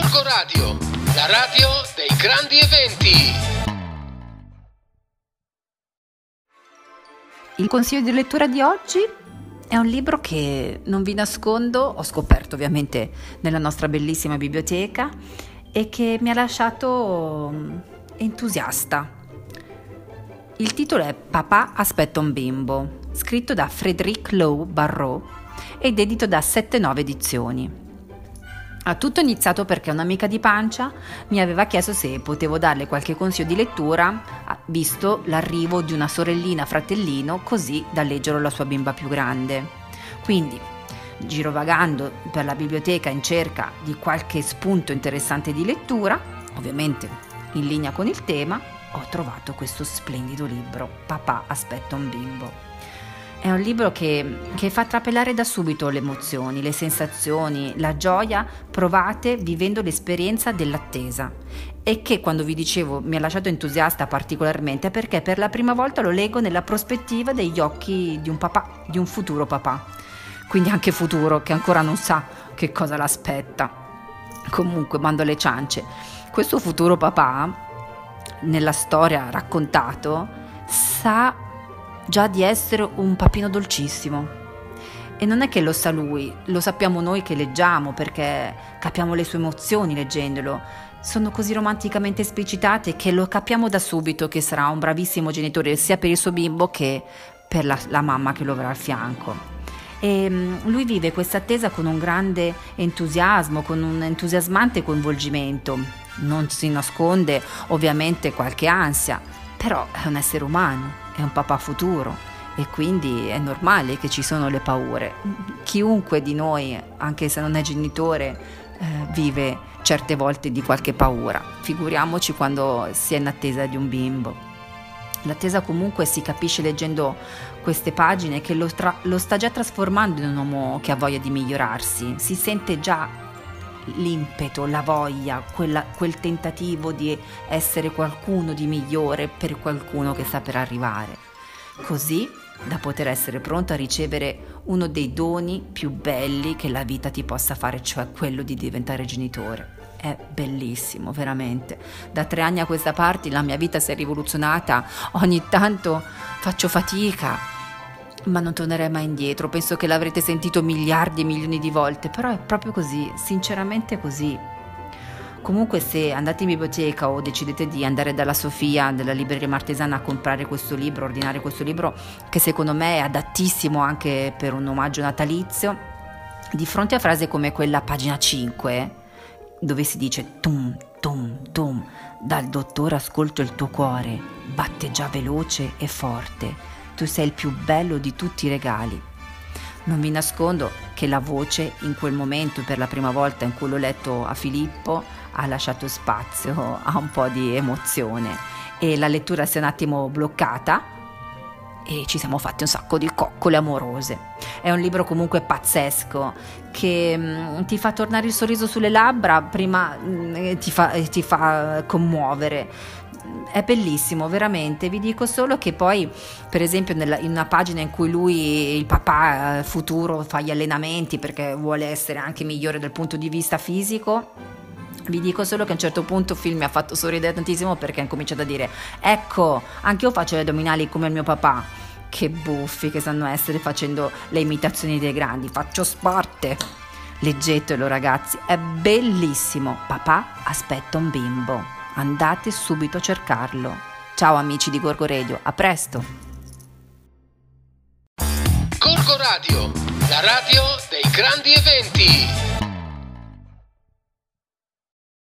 Gorgo Radio, la radio dei grandi eventi. Il consiglio di lettura di oggi è un libro che non vi nascondo, ho scoperto ovviamente nella nostra bellissima biblioteca e che mi ha lasciato mm, entusiasta. Il titolo è Papà aspetta un bimbo, scritto da Frédéric Lowe Barrault ed edito da 7-9 edizioni. Ha tutto iniziato perché un'amica di pancia mi aveva chiesto se potevo darle qualche consiglio di lettura, visto l'arrivo di una sorellina fratellino, così da leggerlo alla sua bimba più grande. Quindi, girovagando per la biblioteca in cerca di qualche spunto interessante di lettura, ovviamente in linea con il tema, ho trovato questo splendido libro, Papà aspetta un bimbo. È un libro che, che, fa trapelare da subito le emozioni, le sensazioni, la gioia provate vivendo l'esperienza dell'attesa e che quando vi dicevo mi ha lasciato entusiasta particolarmente perché per la prima volta lo leggo nella prospettiva degli occhi di un papà, di un futuro papà, quindi anche futuro che ancora non sa che cosa l'aspetta. Comunque, mando le ciance. Questo futuro papà, nella storia raccontato, sa già di essere un papino dolcissimo. E non è che lo sa lui, lo sappiamo noi che leggiamo perché capiamo le sue emozioni leggendolo. Sono così romanticamente esplicitate che lo capiamo da subito che sarà un bravissimo genitore sia per il suo bimbo che per la, la mamma che lo avrà al fianco. E mm, lui vive questa attesa con un grande entusiasmo, con un entusiasmante coinvolgimento. Non si nasconde ovviamente qualche ansia, però è un essere umano è un papà futuro e quindi è normale che ci sono le paure. Chiunque di noi, anche se non è genitore, eh, vive certe volte di qualche paura. Figuriamoci quando si è in attesa di un bimbo. L'attesa comunque si capisce leggendo queste pagine che lo, tra- lo sta già trasformando in un uomo che ha voglia di migliorarsi, si sente già l'impeto, la voglia, quella, quel tentativo di essere qualcuno di migliore per qualcuno che sta per arrivare. Così da poter essere pronto a ricevere uno dei doni più belli che la vita ti possa fare, cioè quello di diventare genitore. È bellissimo, veramente. Da tre anni a questa parte la mia vita si è rivoluzionata, ogni tanto faccio fatica ma non tornerei mai indietro, penso che l'avrete sentito miliardi e milioni di volte, però è proprio così, sinceramente così. Comunque se andate in biblioteca o decidete di andare dalla Sofia, della libreria martesana a comprare questo libro, ordinare questo libro, che secondo me è adattissimo anche per un omaggio natalizio, di fronte a frasi come quella pagina 5, dove si dice tum tum tum, dal dottore ascolto il tuo cuore, batte già veloce e forte tu sei il più bello di tutti i regali. Non vi nascondo che la voce in quel momento, per la prima volta in cui l'ho letto a Filippo, ha lasciato spazio a un po' di emozione e la lettura si è un attimo bloccata e ci siamo fatti un sacco di coccole amorose. È un libro comunque pazzesco che mm, ti fa tornare il sorriso sulle labbra, prima mm, ti, fa, ti fa commuovere è bellissimo, veramente. Vi dico solo che poi, per esempio, nella, in una pagina in cui lui, il papà eh, futuro, fa gli allenamenti perché vuole essere anche migliore dal punto di vista fisico. Vi dico solo che a un certo punto il film mi ha fatto sorridere tantissimo perché ha cominciato a dire: Ecco, anche io faccio gli addominali come il mio papà. Che buffi che sanno essere facendo le imitazioni dei grandi. Faccio sport. Leggetelo, ragazzi, è bellissimo. Papà aspetta un bimbo andate subito a cercarlo. Ciao amici di Gorgo Radio, a presto! Gorgo Radio, la radio dei grandi eventi.